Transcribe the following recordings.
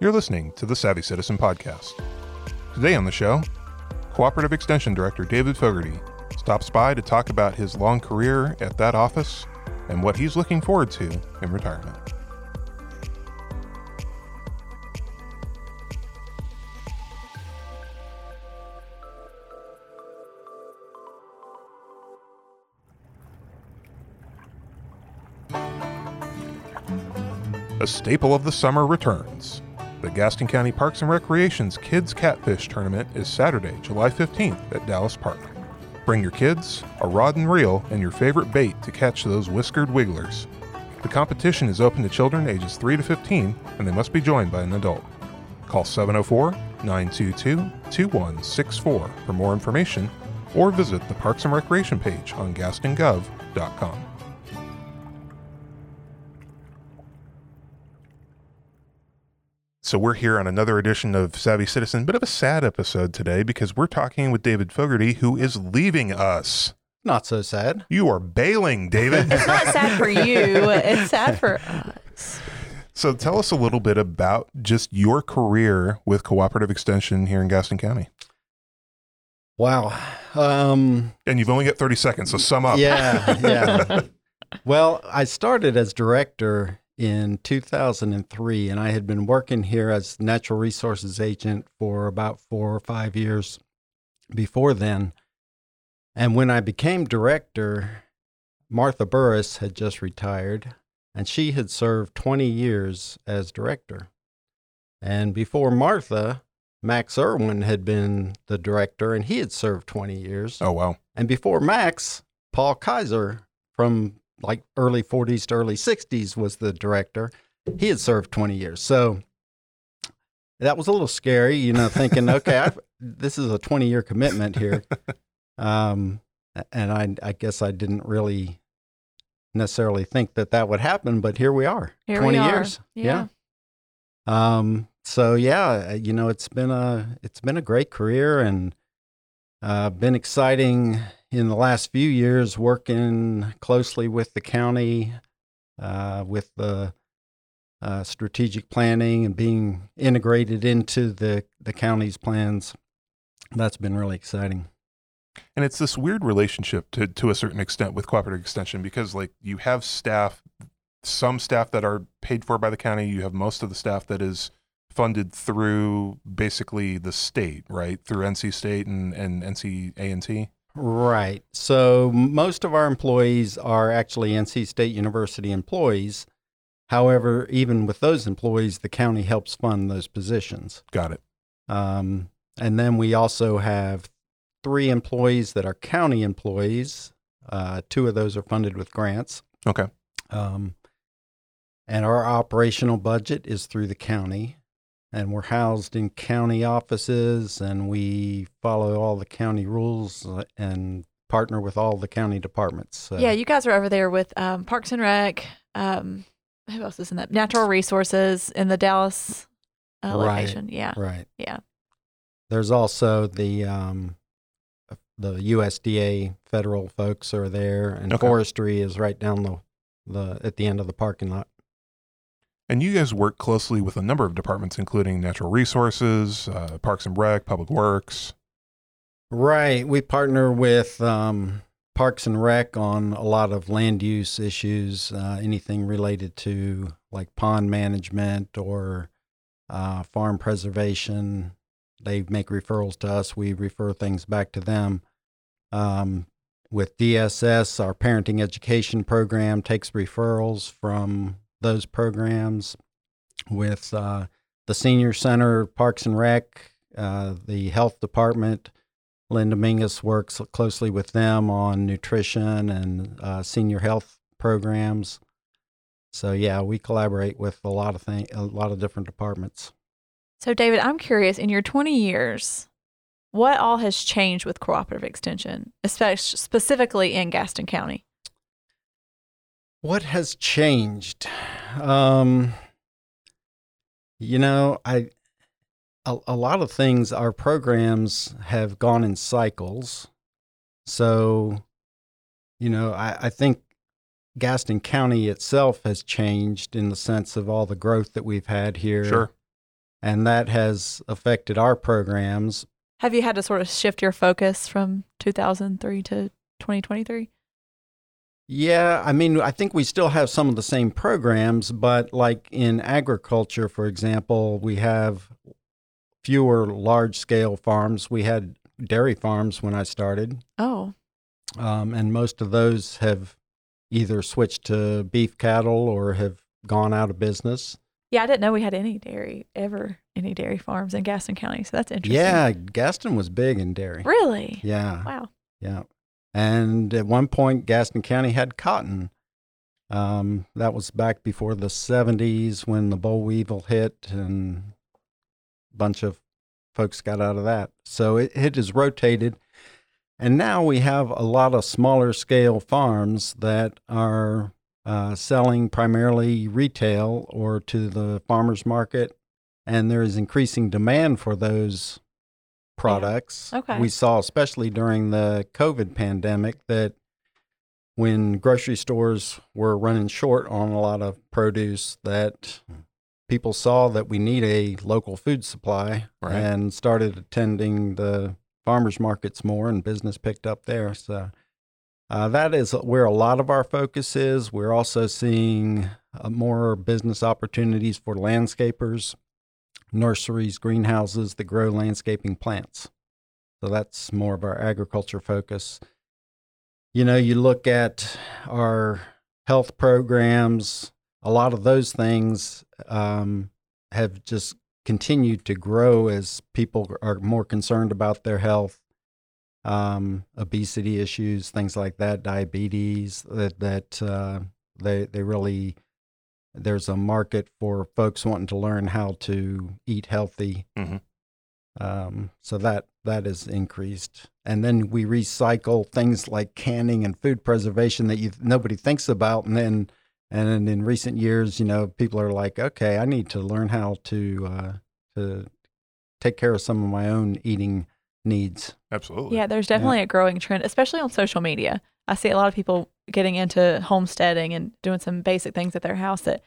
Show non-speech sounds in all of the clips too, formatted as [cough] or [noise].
You're listening to the Savvy Citizen Podcast. Today on the show, Cooperative Extension Director David Fogarty stops by to talk about his long career at that office and what he's looking forward to in retirement. A staple of the summer returns. The Gaston County Parks and Recreation's Kids Catfish Tournament is Saturday, July 15th at Dallas Park. Bring your kids, a rod and reel, and your favorite bait to catch those whiskered wigglers. The competition is open to children ages 3 to 15 and they must be joined by an adult. Call 704 922 2164 for more information or visit the Parks and Recreation page on gastongov.com. So we're here on another edition of Savvy Citizen. Bit of a sad episode today because we're talking with David Fogarty, who is leaving us. Not so sad. You are bailing, David. It's not sad for you. It's sad for us. so tell us a little bit about just your career with Cooperative Extension here in Gaston County. Wow. Um, And you've only got 30 seconds, so sum up. yeah, yeah. [laughs] well, I started as director in 2003, and I had been working here as natural resources agent for about four or five years before then. And when I became director, Martha Burris had just retired, and she had served 20 years as director. And before Martha, Max Irwin had been the director, and he had served 20 years. Oh, wow. And before Max, Paul Kaiser from like early 40s to early 60s was the director. He had served 20 years. So that was a little scary, you know, thinking, [laughs] okay, I've, this is a 20 year commitment here. Um, and I, I guess I didn't really necessarily think that that would happen, but here we are, Here 20 we are. years. Yeah. Um, so yeah, you know, it's been a it's been a great career and uh, been exciting in the last few years working closely with the county, uh, with the uh, strategic planning and being integrated into the the county's plans. That's been really exciting. And it's this weird relationship to, to a certain extent with Cooperative Extension because, like, you have staff, some staff that are paid for by the county, you have most of the staff that is funded through basically the state, right? Through NC State and, and NC A&T. Right. So most of our employees are actually NC State University employees. However, even with those employees, the county helps fund those positions. Got it. Um, and then we also have three employees that are county employees. Uh, two of those are funded with grants. Okay. Um, and our operational budget is through the county. And we're housed in county offices and we follow all the county rules uh, and partner with all the county departments. So, Yeah, you guys are over there with um, Parks and Rec. Um, who else is in that? Natural Resources in the Dallas uh, Right. location. Yeah. Right. Yeah. There's also the um, the USDA federal folks are there, and Okay. forestry is right down the the at the end of the parking lot. And you guys work closely with a number of departments, including Natural Resources, uh, Parks and Rec, Public Works. Right. We partner with um, Parks and Rec on a lot of land use issues, uh, anything related to like pond management or uh, farm preservation. They make referrals to us. We refer things back to them. Um, with DSS, our parenting education program takes referrals from those programs. With uh, the Senior Center, Parks and Rec, uh, the health department, Linda Mingus works closely with them on nutrition and uh, senior health programs. So yeah, we collaborate with a lot of things, a lot of different departments. So, David, I'm curious in your 20 years, what all has changed with cooperative extension, especially specifically in Gaston County? What has changed? Um, you know, I a, a lot of things. Our programs have gone in cycles, so you know, I, I think Gaston County itself has changed in the sense of all the growth that we've had here. Sure. and that has affected our programs. Have you had to sort of shift your focus from 2003 to 2023? Yeah, I mean, I think we still have some of the same programs, but like in agriculture, for example, we have fewer large scale farms. We had dairy farms when I started, Oh, um, and most of those have either switched to beef cattle or have gone out of business. yeah. I didn't know we had any dairy ever, any dairy farms in Gaston County. So that's interesting. Yeah, Gaston was big in dairy. Really? Yeah, Wow. yeah. And at one point, Gaston County had cotton. Um, that was back before the 70s when the boll weevil hit and a bunch of folks got out of that. So it, it has rotated. And now we have a lot of smaller scale farms that are uh, selling primarily retail or to the farmers market. And there is increasing demand for those products. Okay. We saw, especially during the COVID pandemic, that when grocery stores were running short on a lot of produce, that people saw that we need a local food supply Right. and started attending the farmers markets more, and business picked up there. So uh, that is where a lot of our focus is. We're also seeing uh, more business opportunities for landscapers, nurseries, greenhouses that grow landscaping plants. So that's more of our agriculture focus. You know, you look at our health programs, a lot of those things um, have just continued to grow as people are more concerned about their health, um, obesity issues, things like that, diabetes. That that uh, they they really there's a market for folks wanting to learn how to eat healthy. Mhm. Um, so that that is increased, and then we recycle things like canning and food preservation that you nobody thinks about, and then and in recent years, you know, people are like, okay, I need to learn how to uh, to take care of some of my own eating needs. Absolutely. Yeah, there's definitely a growing trend, especially on social media. I see a lot of people getting into homesteading and doing some basic things at their house that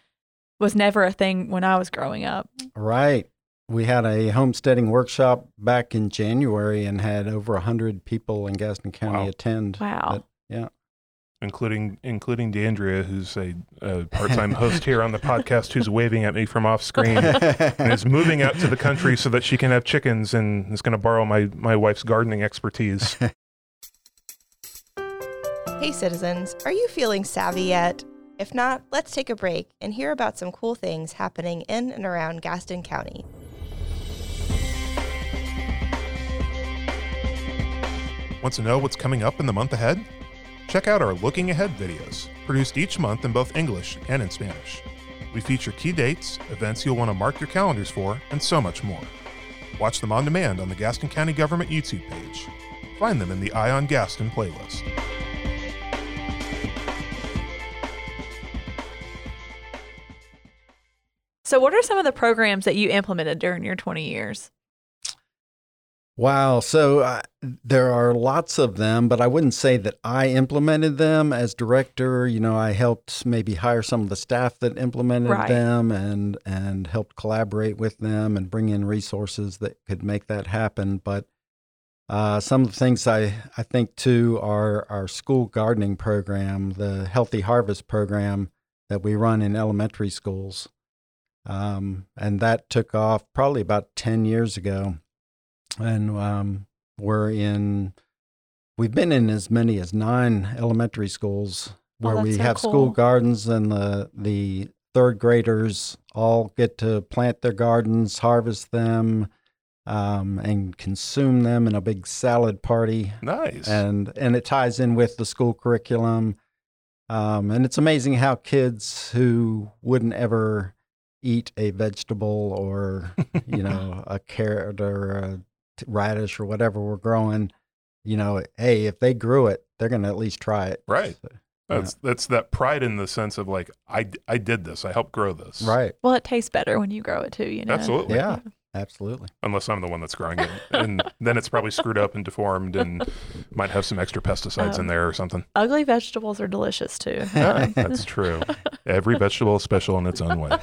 was never a thing when I was growing up. Right. We had a homesteading workshop back in January and had over a hundred people in Gaston County Wow. attend. Wow. yeah. including including D'Andrea, who's a, a part-time host here on the podcast, who's waving at me from off screen [laughs] and is moving out to the country so that she can have chickens and is going to borrow my my wife's gardening expertise. [laughs] Hey, citizens, are you feeling savvy yet? If not, let's take a break and hear about some cool things happening in and around Gaston County. Want to know what's coming up in the month ahead? Check out our Looking Ahead videos, produced each month in both English and in Spanish. We feature key dates, events you'll want to mark your calendars for, and so much more. Watch them on demand on the Gaston County Government YouTube page. Find them in the Eye on Gaston playlist. So, what are some of the programs that you implemented during your 20 years? Wow. So uh, there are lots of them, but I wouldn't say that I implemented them as director. You know, I helped maybe hire some of the staff that implemented Right. them and and helped collaborate with them and bring in resources that could make that happen. But uh, some of the things I, I think too are our school gardening program, the Healthy Harvest program that we run in elementary schools. Um, and that took off probably about 10 years ago and um, we're in we've been in as many as nine elementary schools Oh, where that's we so have cool. school gardens and the the third graders all get to plant their gardens harvest them um, and consume them in a big salad party Nice. and and it ties in with the school curriculum um, and it's amazing how kids who wouldn't ever eat a vegetable or you know [laughs] a carrot or a radish or whatever we're growing you know hey if they grew it they're going to at least try it right. So, That's that's that pride in the sense of like I I did this. I helped grow this. right Well, it tastes better when you grow it too, you know? Absolutely. yeah absolutely Unless I'm the one that's growing it, and then it's probably screwed up and deformed, and might have some extra pesticides in Um, there or something. Ugly vegetables are delicious too. [laughs] Yeah, [laughs] that's true. Every vegetable is special in its own way.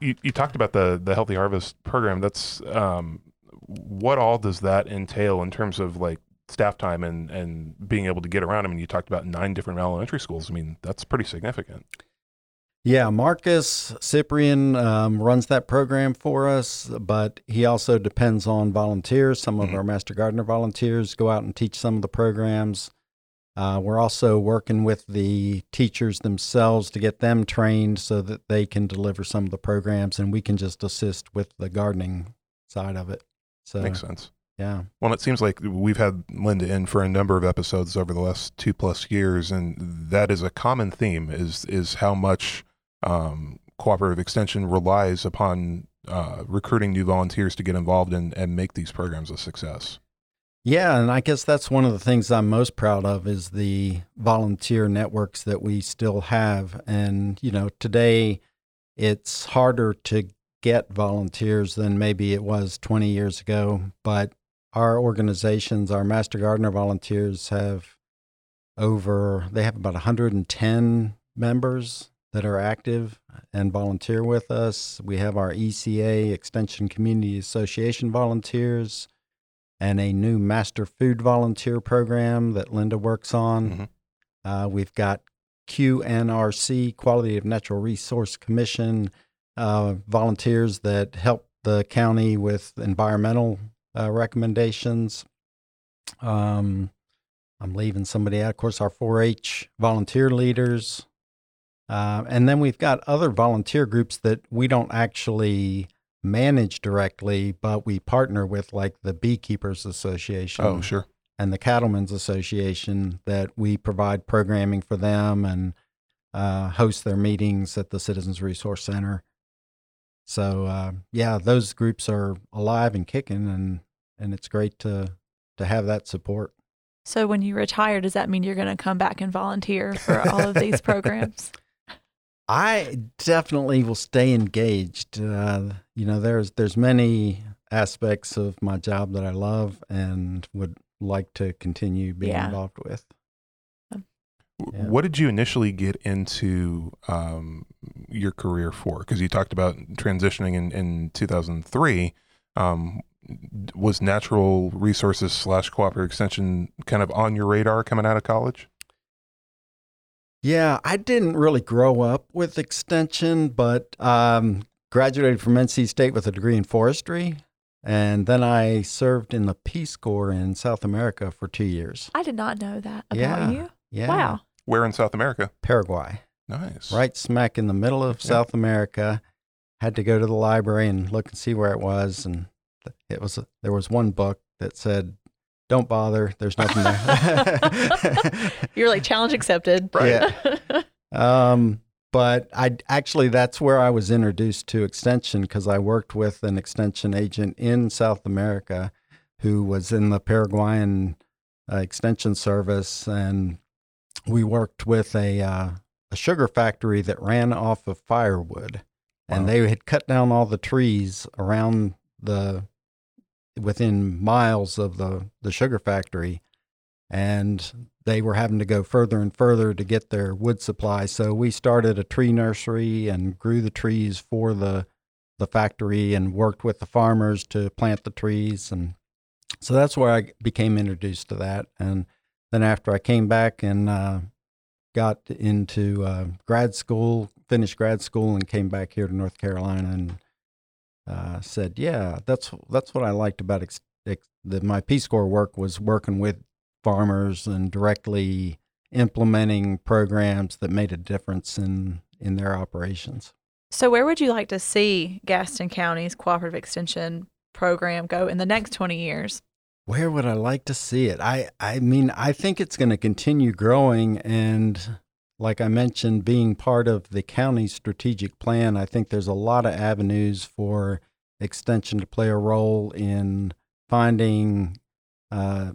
You, you talked about the the Healthy Harvest program. That's um, what all does that entail in terms of like staff time and and being able to get around? I mean, you talked about nine different elementary schools. I mean, that's pretty significant. Yeah, Marcus Cyprian um, runs that program for us, but he also depends on volunteers. Some of Mhm. our Master Gardener volunteers go out and teach some of the programs. Uh, we're also working with the teachers themselves to get them trained so that they can deliver some of the programs, and we can just assist with the gardening side of it. So, Makes sense. yeah. Well, it seems like we've had Linda in for a number of episodes over the last two plus years, and that is a common theme: is is how much um, cooperative extension relies upon uh, recruiting new volunteers to get involved and, and make these programs a success. Yeah, and I guess that's one of the things I'm most proud of is the volunteer networks that we still have. And, you know, today it's harder to get volunteers than maybe it was 20 years ago, but our organizations, our Master Gardener volunteers have over they have about 110 members that are active and volunteer with us. We have our ECA Extension Community Association volunteers and a new master food volunteer program that Linda works on. Mhm. Uh, we've got QNRC, Quality of Natural Resource Commission, uh, volunteers that help the county with environmental uh, recommendations. Um, I'm leaving somebody out. Of course, our 4 H volunteer leaders. Uh, and then we've got other volunteer groups that we don't actually manage directly, but we partner with, like the Beekeepers Association Oh, sure. and the Cattlemen's Association, that we provide programming for them and uh, host their meetings at the Citizens Resource Center. So uh, yeah, those groups are alive and kicking, and and it's great to to have that support. So when you retire, does that mean you're going to come back and volunteer for all of these [laughs] programs? I definitely will stay engaged. Uh, you know, there's there's many aspects of my job that I love and would like to continue being Yeah. involved with. Yeah. What did you initially get into um, your career for? Because you talked about transitioning in, in 2003. Um, was natural resources slash cooperative extension kind of on your radar coming out of college? Yeah, I didn't really grow up with extension, but um, graduated from NC State with a degree in forestry. And then I served in the Peace Corps in South America for two years. I did not know that about Yeah. you. Yeah. Wow. Where in South America? Paraguay, Nice. right smack in the middle of Yeah. South America. Had to go to the library and look and see where it was. And it was, there was one book that said, don't bother. There's nothing there. [laughs] You're like challenge accepted. Right. [laughs] Um, but I actually that's where I was introduced to extension because I worked with an extension agent in South America who was in the Paraguayan uh, extension service, and we worked with a uh, a sugar factory that ran off of firewood, and they had cut down all the trees around the within miles of the the sugar factory and they were having to go further and further to get their wood supply. So we started a tree nursery and grew the trees for the the factory and worked with the farmers to plant the trees and so that's where I became introduced to that. And then after I came back and uh, got into uh, grad school, finished grad school, and came back here to North Carolina and uh, said, "Yeah, that's that's what I liked about ex- ex- the, my Peace Corps work was working with farmers and directly implementing programs that made a difference in in their operations. So where would you like to see Gaston County's cooperative extension program go in the next 20 years? Where would I like to see it? I I mean, I think it's going to continue growing and like I mentioned being part of the county's strategic plan, I think there's a lot of avenues for extension to play a role in finding uh,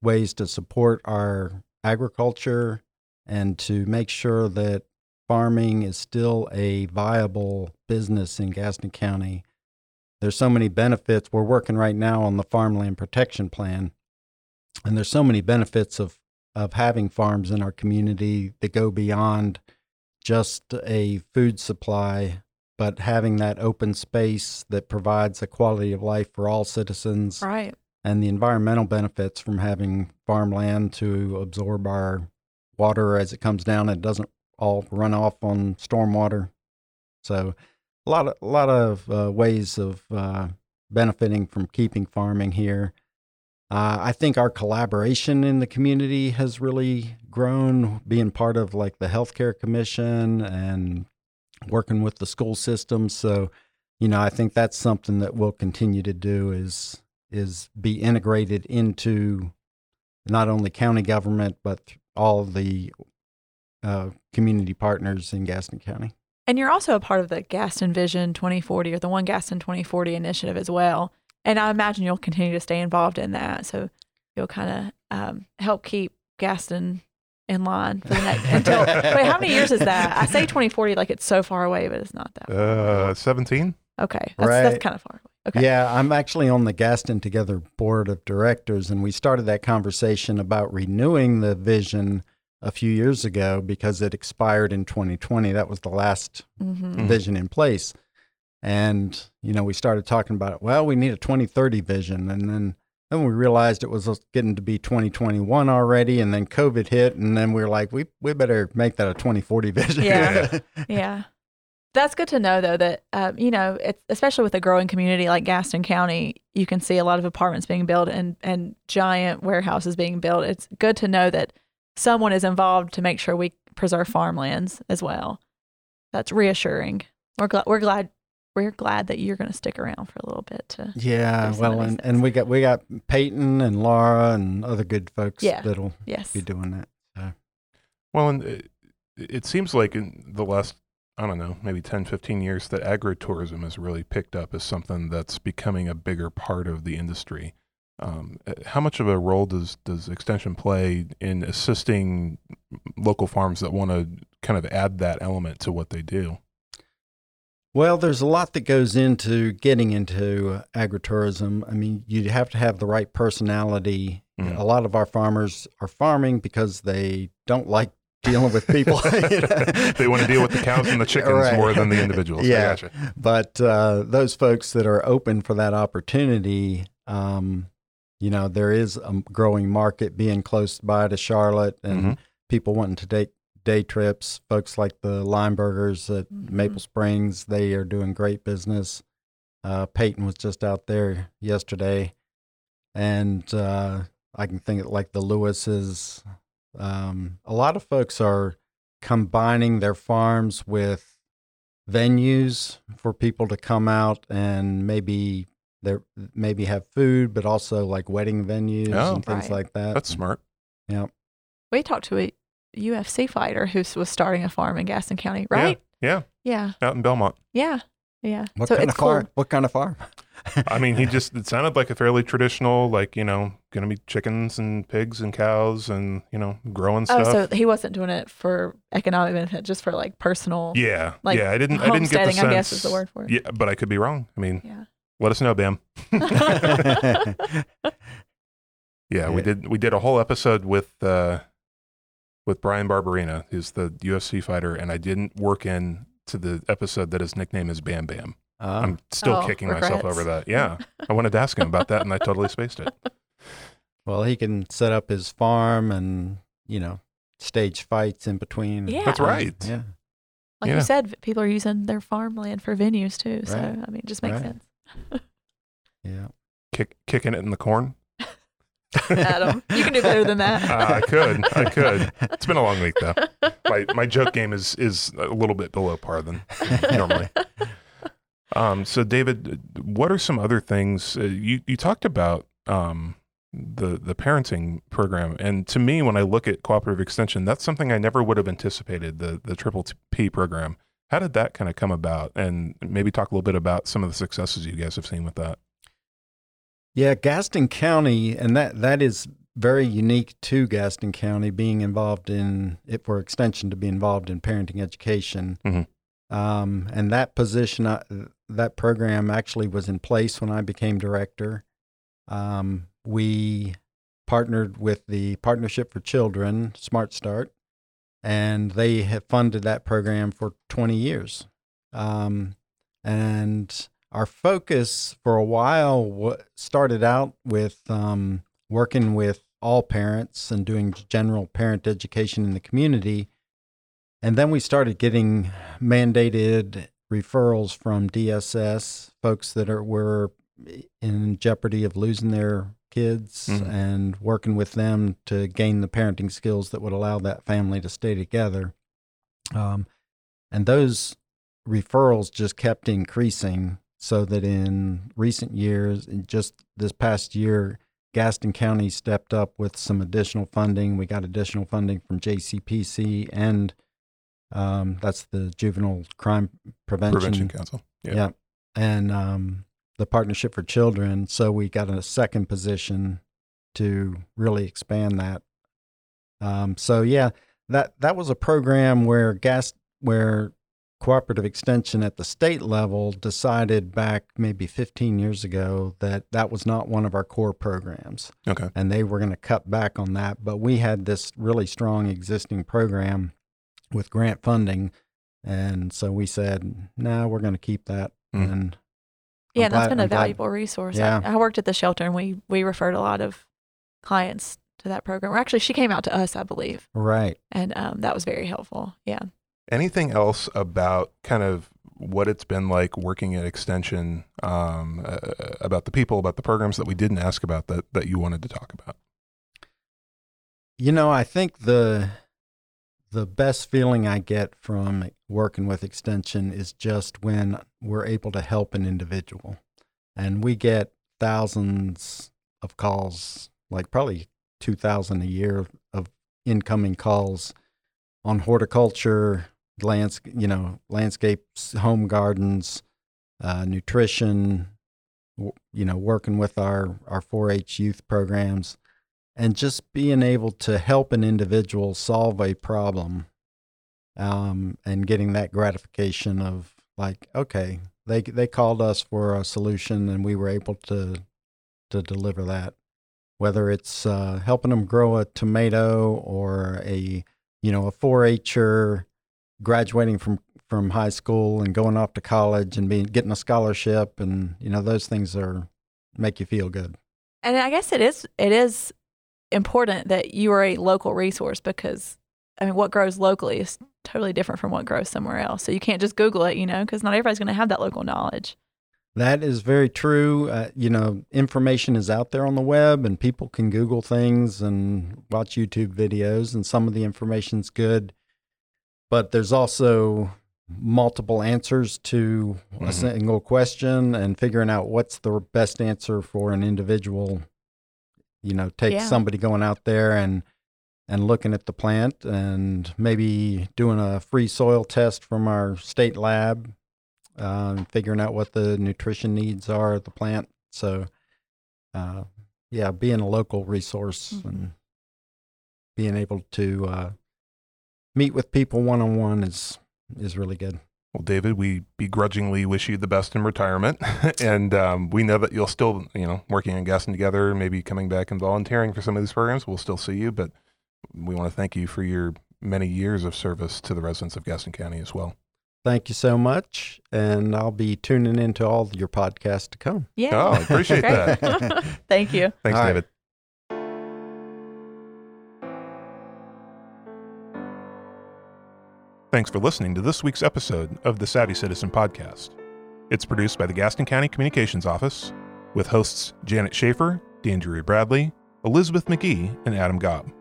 ways to support our agriculture and to make sure that farming is still a viable business in Gaston County. There's so many benefits. We're working right now on the farmland protection plan, and there's so many benefits of of having farms in our community that go beyond just a food supply but having that open space that provides a quality of life for all citizens Right. and the environmental benefits from having farmland to absorb our water as it comes down. It doesn't all run off on stormwater. So, a lot of a lot of uh, ways of uh, benefiting from keeping farming here. Uh, I think our collaboration in the community has really grown, being part of like the healthcare commission and working with the school system. So, you know, I think that's something that we'll continue to do is is be integrated into not only county government but all the uh, community partners in Gaston County. And you're also a part of the Gaston Vision 2040 or the One Gaston 2040 initiative as well. And I imagine you'll continue to stay involved in that. So you'll kind of um, help keep Gaston in line for the next until. [laughs] wait, how many years is that? I say 2040 like it's so far away, but it's not that. Far. Uh, 17? Okay, that's, Right. that's kind of far. Okay. Yeah, I'm actually on the Gaston Together board of directors, and we started that conversation about renewing the vision a few years ago because it expired in 2020. That was the last hmm Mhm. vision in place. And, you know, we started talking about, it. well, we need a 2030 vision. And then, then we realized it was getting to be 2021 already. And then COVID hit. And then we were like, we, we better make that a 2040 [laughs] vision. Yeah. [laughs] Yeah. That's good to know, though, that, um, you know, it's, especially with a growing community like Gaston County, you can see a lot of apartments being built and, and giant warehouses being built. It's good to know that someone is involved to make sure we preserve farmlands as well. That's reassuring. We're glad, we're glad, we're glad that you're going to stick around for a little bit to, Yeah, well, and, and we got we got Peyton and Laura and other good folks Yeah. that'll yes. be doing that. Well, and it, it seems like in the last, I don't know, maybe 10, 15 years, that agritourism has really picked up as something that's becoming a bigger part of the industry. Um, uh, how much of a role does, does Extension play in assisting local farms that want to kind of add that element to what they do? Well, there's a lot that goes into getting into agritourism. I mean, you have to have the right personality. Mhm. A lot of our farmers are farming because they don't like dealing with people. [laughs] you know? [laughs] they want to deal with the cows and the [laughs] chickens Right. more than the individuals. Yeah. gotcha. but uh, those folks that are open for that opportunity, um, you know, there is a growing market being close by to Charlotte and Mhm. people wanting to take day trips. Folks like the Linebergers at Mhm. Maple Springs, they are doing great business. Uh, Peyton was just out there yesterday, and uh, I can think of like the Lewises. Um, a lot of folks are combining their farms with venues for people to come out and maybe there maybe have food, but also like wedding venues Oh. and things Right. like that. That's smart. Yeah. We talked to a UFC fighter who was starting a farm in Gaston County, right? Yeah, Yeah. out in Belmont. Yeah. Yeah. What so kind it's of farm? cool. What kind of farm? I mean, he just, it sounded like a fairly traditional, like, you know, going to be chickens and pigs and cows and, you know, growing Oh, stuff. so he wasn't doing it for economic benefit, just for like personal. yeah. like, yeah. I didn't, I didn't get the sense. I guess is the word for it. Yeah. But I could be wrong. I mean, Yeah. let us know, Bam. [laughs] [laughs] Yeah, we [laughs] did we did a whole episode with uh with Bryan Barberena, who's the UFC fighter, and I didn't work in to the episode that his nickname is Bam Bam. Uh, I'm still Oh, kicking myself over that. Yeah. I wanted to ask him about that and I totally [laughs] spaced it. well, he can set up his farm and you know stage fights in between. Yeah. That's right. Yeah. Like Yeah. you said, people are using their farmland for venues too. So Right. I mean, it just makes Right. sense. [laughs] Yeah. Kick, kicking it in the corn. Adam, you can do better than that. Uh, I could. I could. It's been a long week though. My my joke game is is a little bit below par than normally. Um, so David, what are some other things uh, you you talked about um, the the parenting program, and to me, when I look at cooperative extension, that's something I never would have anticipated the the triple P program. How did that kind of come about, and maybe talk a little bit about some of the successes you guys have seen with that? Yeah, Gaston County, and that that is very unique to Gaston County being involved in it for extension to be involved in parenting education. Mhm. Um, and that position, uh, that program actually was in place when I became director. Um, we partnered with the Partnership for Children, Smart Start, and they have funded that program for 20 years. Um, And our focus for a while started out with um, working with all parents and doing general parent education in the community. And then we started getting mandated referrals from DSS, folks that are were in jeopardy of losing their kids Mhm. and working with them to gain the parenting skills that would allow that family to stay together. Um, and those referrals just kept increasing so that in recent years, in just this past year, Gaston County stepped up with some additional funding. We got additional funding from JCPC and um, that's the Juvenile Crime Prevention, Prevention Council. Yeah. yeah. And um, the Partnership for Children. So we got a second position to really expand that. Um, so yeah, that that was a program where gas where cooperative extension at the state level decided back maybe 15 years ago that that was not one of our core programs Okay. and they were going to cut back on that. But we had this really strong existing program with grant funding, and so we said, "No, we're going to keep that." Mm. And Yeah, I'm that's glad- been a I'm glad- valuable resource. Yeah. I, I worked at the shelter and we we referred a lot of clients to that program. Or actually, she came out to us, I believe, Right. and um, that was very helpful. Yeah. Anything else about kind of what it's been like working at Extension, um, uh, about the people, about the programs that we didn't ask about that, that you wanted to talk about? You know, I think the the best feeling I get from working with extension is just when we're able to help an individual. And we get thousands of calls, like probably 2000 a year of incoming calls on horticulture, lands, you know, landscapes, home gardens, uh, nutrition, you know, working with our our 4-H youth programs and just being able to help an individual solve a problem um, and getting that gratification of like okay they they called us for a solution and we were able to to deliver that. Whether it's uh, helping them grow a tomato or a you know a 4-h'er graduating from from high school and going off to college and being getting a scholarship and you know those things are make you feel good And I guess it is it is important that you are a local resource because I mean what grows locally is totally different from what grows somewhere else. So you can't just Google it, you know, because not everybody's going to have that local knowledge. That is very true. Uh, you know, information is out there on the web, and people can Google things and watch YouTube videos, and some of the information's good. But there's also multiple answers to a Mhm. single question, and figuring out what's the best answer for an individual. You know, take Yeah. somebody going out there and and looking at the plant, and maybe doing a free soil test from our state lab um, figuring out what the nutrition needs are of the plant. So, uh, yeah, being a local resource Mhm. and being able to uh, meet with people one on one is is really good. Well, David, we begrudgingly wish you the best in retirement, [laughs] and um, we know that you'll still, you know, working on Gaston together, maybe coming back and volunteering for some of these programs. We'll still see you, but we want to thank you for your many years of service to the residents of Gaston County as well. Thank you so much, and I'll be tuning into all your podcasts to come. Yeah. Oh, I appreciate that. [laughs] [laughs] Thank you. Thanks, All right. Thanks for listening to this week's episode of the Savvy Citizen Podcast. It's produced by the Gaston County Communications Office with hosts Janet Schaefer, D'Andrea Bradley, Elizabeth McGee, and Adam Gobb.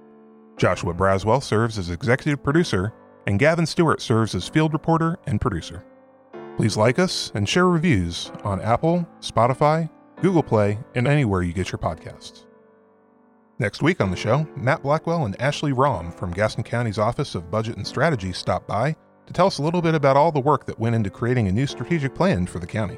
Joshua Braswell serves as executive producer, and Gavin Stewart serves as field reporter and producer. Please like us and share reviews on Apple, Spotify, Google Play, and anywhere you get your podcasts. Next week on the show, Matt Blackwell and Ashley Rom from Gaston County's Office of Budget and Strategy stop by to tell us a little bit about all the work that went into creating a new strategic plan for the county.